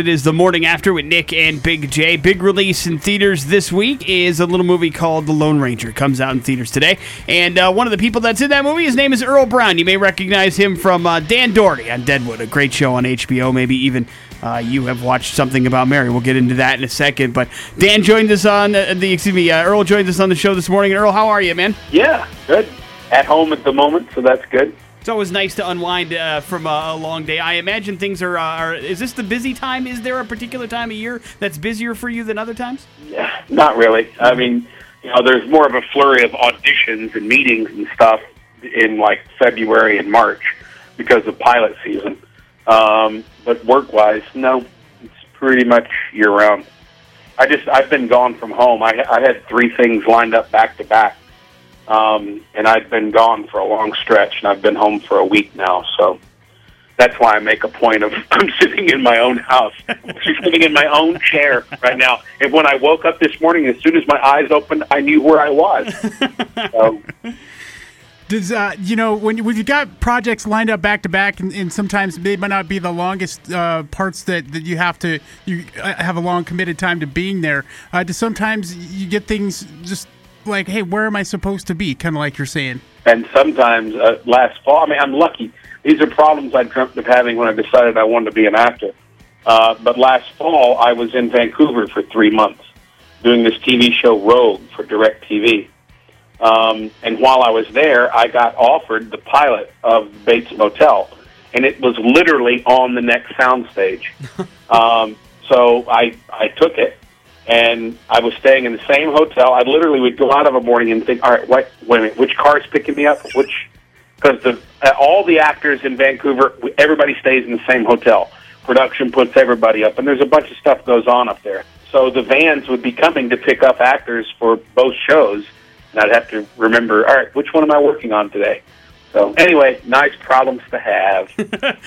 It is the morning after with Nick and Big J. Big release in theaters this week is a little movie called The Lone Ranger. Comes out in theaters today. And uh, one of the people that's in that movie, his name is Earl Brown. You may recognize him from uh, Dan Dority on Deadwood, a great show on HBO. Maybe even uh, you have watched something about Mary. We'll get into that in a second. But Dan joined us on uh, the, excuse me, uh, Earl joined us on the show this morning. Earl, how are you, man? Yeah, good. At home at the moment, so that's good. It's always nice to unwind uh, from a, a, long day. I imagine things are, uh, are. Is this the busy time? Is there a particular time of year that's busier for you than other times? Yeah, not really. I mean, you know, there's more of a flurry of auditions and meetings and stuff in like February and March because of pilot season. Um, but work-wise, no, it's pretty much year-round. I just I've been gone from home. I, I had three things lined up back to back um, and I've been gone for a long stretch, and I've been home for a week now. So that's why I make a point of I'm sitting in my own house, sitting in my own chair right now. And when I woke up this morning, as soon as my eyes opened, I knew where I was. so, does uh, you know when, when you've got projects lined up back to back, and, and sometimes they might not be the longest uh, parts that, that you have to you uh, have a long committed time to being there. Uh, do sometimes you get things just like, hey, where am I supposed to be? Kind of like you're saying. And sometimes uh, last fall, I mean, I'm lucky. These are problems I dreamt of having when I decided I wanted to be an actor. Uh, but last fall, I was in Vancouver for three months doing this TV show Rogue for DirecTV. Um, and while I was there, I got offered the pilot of Bates Motel, and it was literally on the next soundstage. um, so I I took it, and I was staying in the same hotel. I literally would go out of a morning and think, all right, wait, wait a minute, which car is picking me up? Which because the uh, all the actors in Vancouver, everybody stays in the same hotel. Production puts everybody up, and there's a bunch of stuff goes on up there. So the vans would be coming to pick up actors for both shows, and I'd have to remember, all right, which one am I working on today? So anyway, nice problems to have.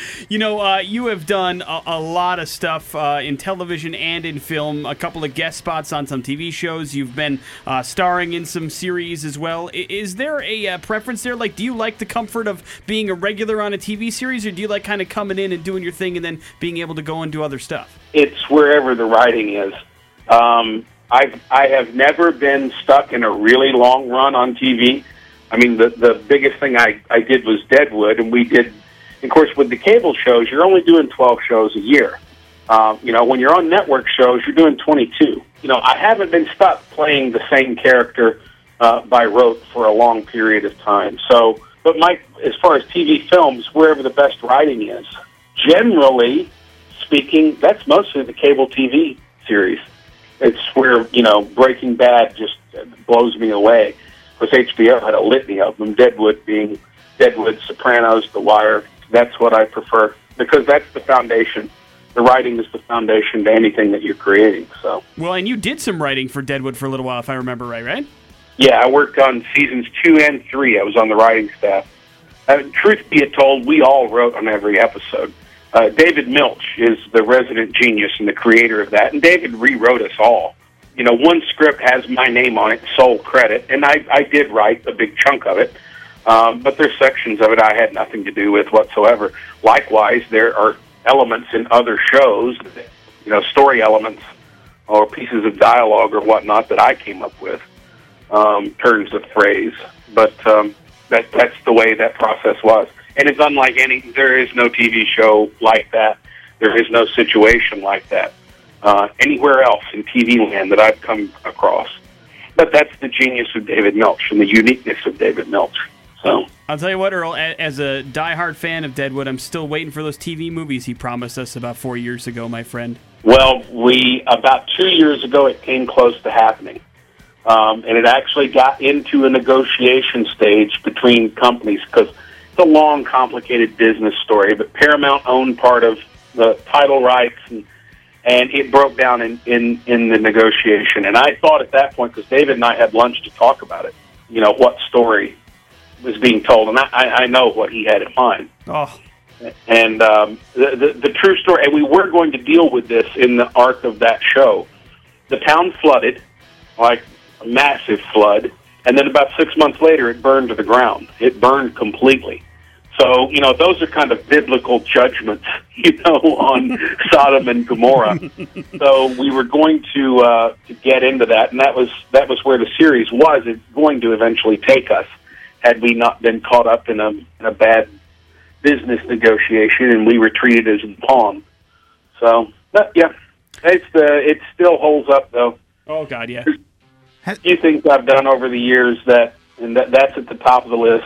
you know, uh, you have done a, a lot of stuff uh, in television and in film. A couple of guest spots on some TV shows. You've been uh, starring in some series as well. I, is there a uh, preference there? Like, do you like the comfort of being a regular on a TV series, or do you like kind of coming in and doing your thing and then being able to go and do other stuff? It's wherever the writing is. Um, I've I have never been stuck in a really long run on TV. I mean, the the biggest thing I I did was Deadwood, and we did. Of course, with the cable shows, you're only doing 12 shows a year. Um, you know, when you're on network shows, you're doing 22. You know, I haven't been stuck playing the same character uh, by rote for a long period of time. So, but my as far as TV films, wherever the best writing is, generally speaking, that's mostly the cable TV series. It's where you know Breaking Bad just blows me away because HBO had a litany of them. Deadwood being Deadwood, Sopranos, The Wire. That's what I prefer because that's the foundation. The writing is the foundation to anything that you're creating. So well, and you did some writing for Deadwood for a little while, if I remember right, right? Yeah, I worked on seasons two and three. I was on the writing staff. Uh, truth be told, we all wrote on every episode. Uh, David Milch is the resident genius and the creator of that, and David rewrote us all you know, one script has my name on it, sole credit, and I, I did write a big chunk of it. Um, but there's sections of it I had nothing to do with whatsoever. Likewise, there are elements in other shows, you know, story elements or pieces of dialogue or whatnot that I came up with, um, turns of phrase. But um, that that's the way that process was, and it's unlike any. There is no TV show like that. There is no situation like that uh, anywhere else in TV land that I've come across. But that's the genius of David Milch and the uniqueness of David Milch. So I'll tell you what, Earl. As a diehard fan of Deadwood, I'm still waiting for those TV movies he promised us about four years ago, my friend. Well, we about two years ago it came close to happening, um, and it actually got into a negotiation stage between companies because it's a long, complicated business story. But Paramount owned part of the title rights and and it broke down in, in, in the negotiation. And I thought at that point, because David and I had lunch to talk about it, you know, what story was being told, and I, I know what he had in mind. Oh. And um, the, the, the true story, and we were going to deal with this in the arc of that show. The town flooded, like a massive flood, and then about six months later, it burned to the ground. It burned completely. So, you know, those are kind of biblical judgments, you know, on Sodom and Gomorrah. so we were going to uh, to get into that, and that was that was where the series was it's going to eventually take us, had we not been caught up in a in a bad business negotiation, and we were treated as a pawn. So, but, yeah, it's the it still holds up though. Oh God, yeah. A few things I've done over the years that, and that that's at the top of the list.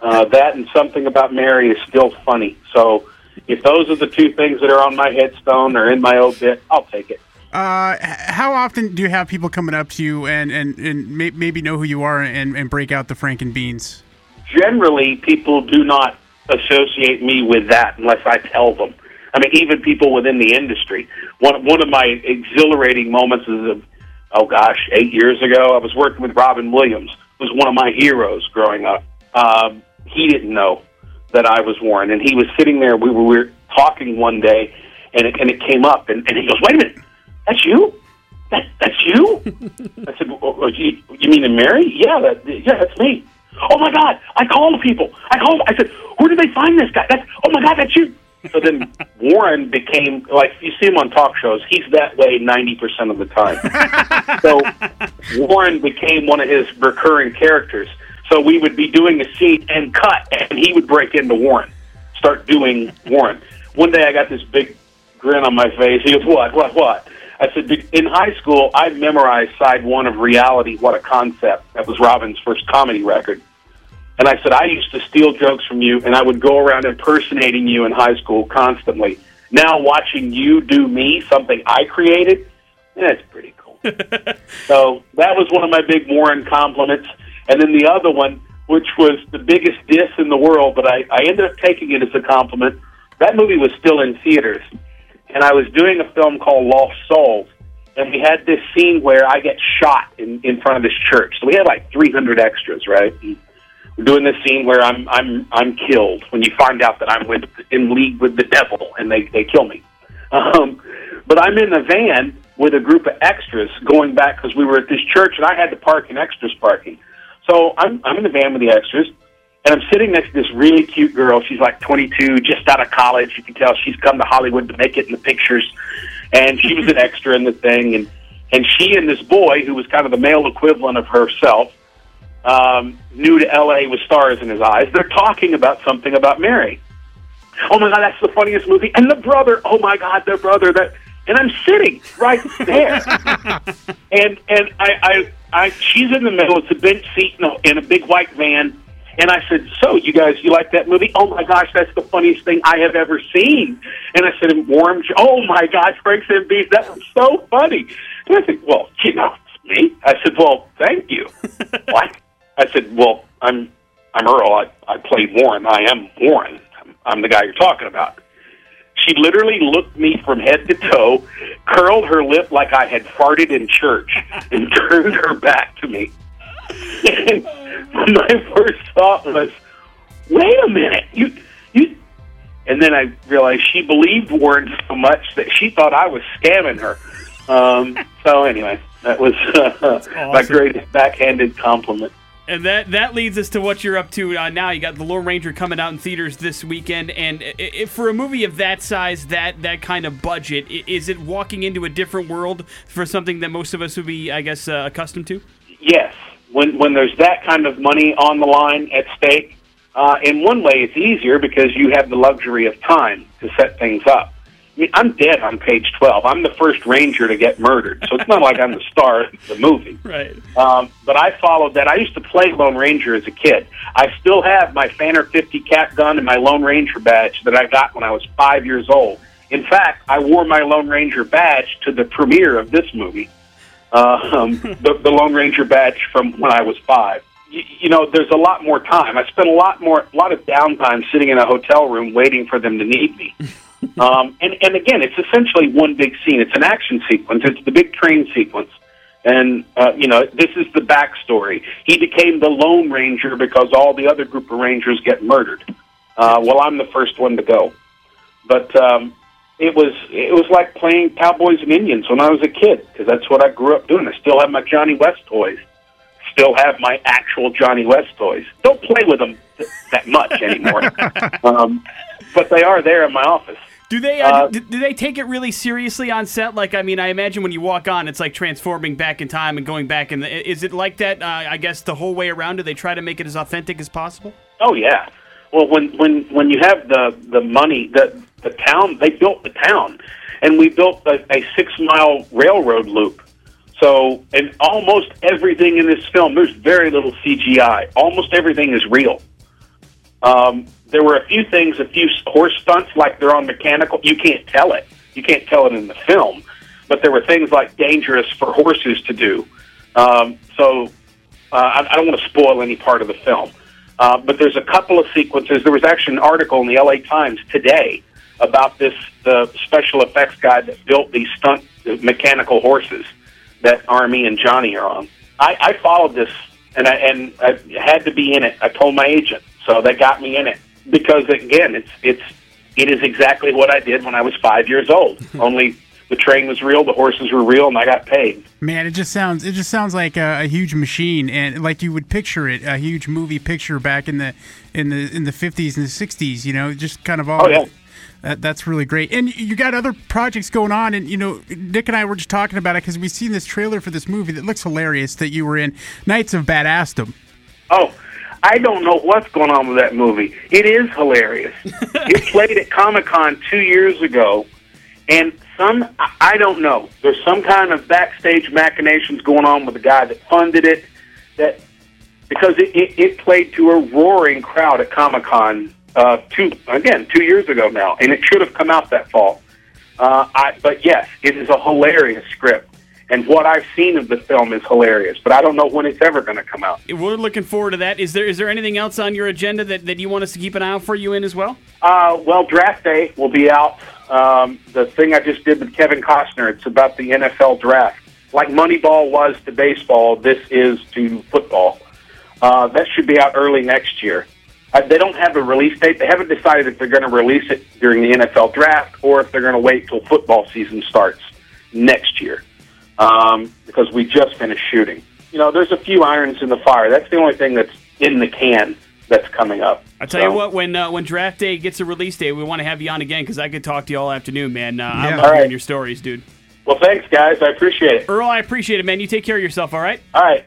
Uh, that and something about Mary is still funny. So if those are the two things that are on my headstone or in my obit, I'll take it. Uh, how often do you have people coming up to you and and, and may, maybe know who you are and, and break out the Franken beans? Generally, people do not associate me with that unless I tell them. I mean, even people within the industry. One one of my exhilarating moments is of, oh gosh, eight years ago, I was working with Robin Williams, who was one of my heroes growing up. Um, he didn't know that I was Warren, and he was sitting there. We were, we were talking one day, and it, and it came up, and, and he goes, "Wait a minute, that's you? That that's you?" I said, oh, oh, you, "You mean in Mary? Yeah, that yeah, that's me." Oh my God! I called people. I called. I said, "Where did they find this guy?" That's oh my God, that's you. So then Warren became like you see him on talk shows. He's that way ninety percent of the time. so Warren became one of his recurring characters. So we would be doing a scene and cut, and he would break into Warren, start doing Warren. One day I got this big grin on my face. He goes, "What? What? What?" I said, "In high school, I memorized side one of Reality. What a concept! That was Robin's first comedy record." And I said, I used to steal jokes from you, and I would go around impersonating you in high school constantly. Now, watching you do me, something I created, that's pretty cool. so that was one of my big Warren compliments. And then the other one, which was the biggest diss in the world, but I, I ended up taking it as a compliment. That movie was still in theaters, and I was doing a film called Lost Souls, and we had this scene where I get shot in, in front of this church. So we had like 300 extras, right? And we're doing this scene where I'm I'm I'm killed when you find out that I'm with in league with the devil and they they kill me. Um, but I'm in a van with a group of extras going back because we were at this church and I had to park in extras parking. So I'm I'm in the van with the extras and I'm sitting next to this really cute girl. She's like 22, just out of college. You can tell she's come to Hollywood to make it in the pictures, and she was an extra in the thing. And and she and this boy, who was kind of the male equivalent of herself, um, new to L.A. with stars in his eyes. They're talking about something about Mary. Oh my God, that's the funniest movie. And the brother, oh my God, the brother. That, and I'm sitting right there, and and I, I, I, she's in the middle. It's a bench seat in a, in a big white van. And I said, "So, you guys, you like that movie? Oh my gosh, that's the funniest thing I have ever seen." And I said, "Warm, oh my gosh, Frank and Beef, that was so funny." And I said, "Well, you know, it's me." I said, "Well, thank you." what? I said, "Well, I'm I'm Earl. I I played Warren. I am Warren. I'm, I'm the guy you're talking about." She literally looked me from head to toe, curled her lip like I had farted in church, and turned her back to me. And my first thought was, "Wait a minute, you you." And then I realized she believed Warren so much that she thought I was scamming her. Um, so anyway, that was uh, my awesome. greatest backhanded compliment. And that that leads us to what you're up to uh, now. You got the Lone Ranger coming out in theaters this weekend, and for a movie of that size, that that kind of budget, is it walking into a different world for something that most of us would be, I guess, uh, accustomed to? Yes, when when there's that kind of money on the line at stake, uh, in one way it's easier because you have the luxury of time to set things up. I'm dead on page twelve. I'm the first ranger to get murdered, so it's not like I'm the star of the movie. Right. Um, but I followed that. I used to play Lone Ranger as a kid. I still have my Fanner 50 cap gun and my Lone Ranger badge that I got when I was five years old. In fact, I wore my Lone Ranger badge to the premiere of this movie, uh, um, the, the Lone Ranger badge from when I was five. You, you know, there's a lot more time. I spent a lot more, a lot of downtime sitting in a hotel room waiting for them to need me. um, and, and again, it's essentially one big scene. It's an action sequence. It's the big train sequence. And, uh, you know, this is the backstory. He became the Lone Ranger because all the other group of Rangers get murdered. Uh, well, I'm the first one to go. But um, it was it was like playing Cowboys and Indians when I was a kid because that's what I grew up doing. I still have my Johnny West toys still have my actual Johnny West toys. Don't play with them th- that much anymore, um, but they are there in my office. Do they uh, Uh, do, do they take it really seriously on set? Like, I mean, I imagine when you walk on, it's like transforming back in time and going back in. The, is it like that? Uh, I guess the whole way around. Do they try to make it as authentic as possible? Oh yeah. Well, when when when you have the the money, the the town they built the town, and we built a, a six mile railroad loop. So, and almost everything in this film, there's very little CGI. Almost everything is real. Um, there were a few things, a few horse stunts, like they're on mechanical. You can't tell it. You can't tell it in the film. But there were things like dangerous for horses to do. Um, so uh, I, I don't want to spoil any part of the film. Uh, but there's a couple of sequences. There was actually an article in the LA Times today about this the special effects guy that built these stunt mechanical horses that Armie and Johnny are on. I, I followed this and I and I had to be in it. I told my agent, so they got me in it because again, it's it's it is exactly what I did when I was five years old. Only the train was real, the horses were real, and I got paid. Man, it just sounds it just sounds like a, a huge machine, and like you would picture it, a huge movie picture back in the in the in the fifties and the sixties. You know, just kind of all. Oh, yeah. That, that's really great, and you got other projects going on, and you know Nick and I were just talking about it because we've seen this trailer for this movie that looks hilarious that you were in, Knights of Badassdom. Oh, I don't know what's going on with that movie. It is hilarious. it played at Comic Con two years ago, and some I- don't know. There's some kind of backstage machinations going on with the guy that funded it. That because it, it, it played to a roaring crowd at Comic Con uh, two again two years ago now, and it should have come out that fall. Uh, I, but yes, it is a hilarious script, and what I've seen of the film is hilarious. But I don't know when it's ever going to come out. We're looking forward to that. Is there is there anything else on your agenda that, that you want us to keep an eye out for you in as well? Uh, well, draft day will be out. Um, the thing I just did with Kevin Costner, it's about the NFL draft. Like Moneyball was to baseball, this is to football. Uh, that should be out early next year. Uh, they don't have a release date. They haven't decided if they're going to release it during the NFL draft or if they're going to wait till football season starts next year. Um, because we just finished shooting. You know, there's a few irons in the fire. That's the only thing that's in the can that's coming up. I tell So- you what, when uh, when draft day gets a release date, we want to have you on again because I could talk to you all afternoon, man. Uh, I Yeah. love All hearing right. your stories, dude. Well, thanks, guys. I appreciate it. Earl, I appreciate it, man. You take care of yourself, all right? All right.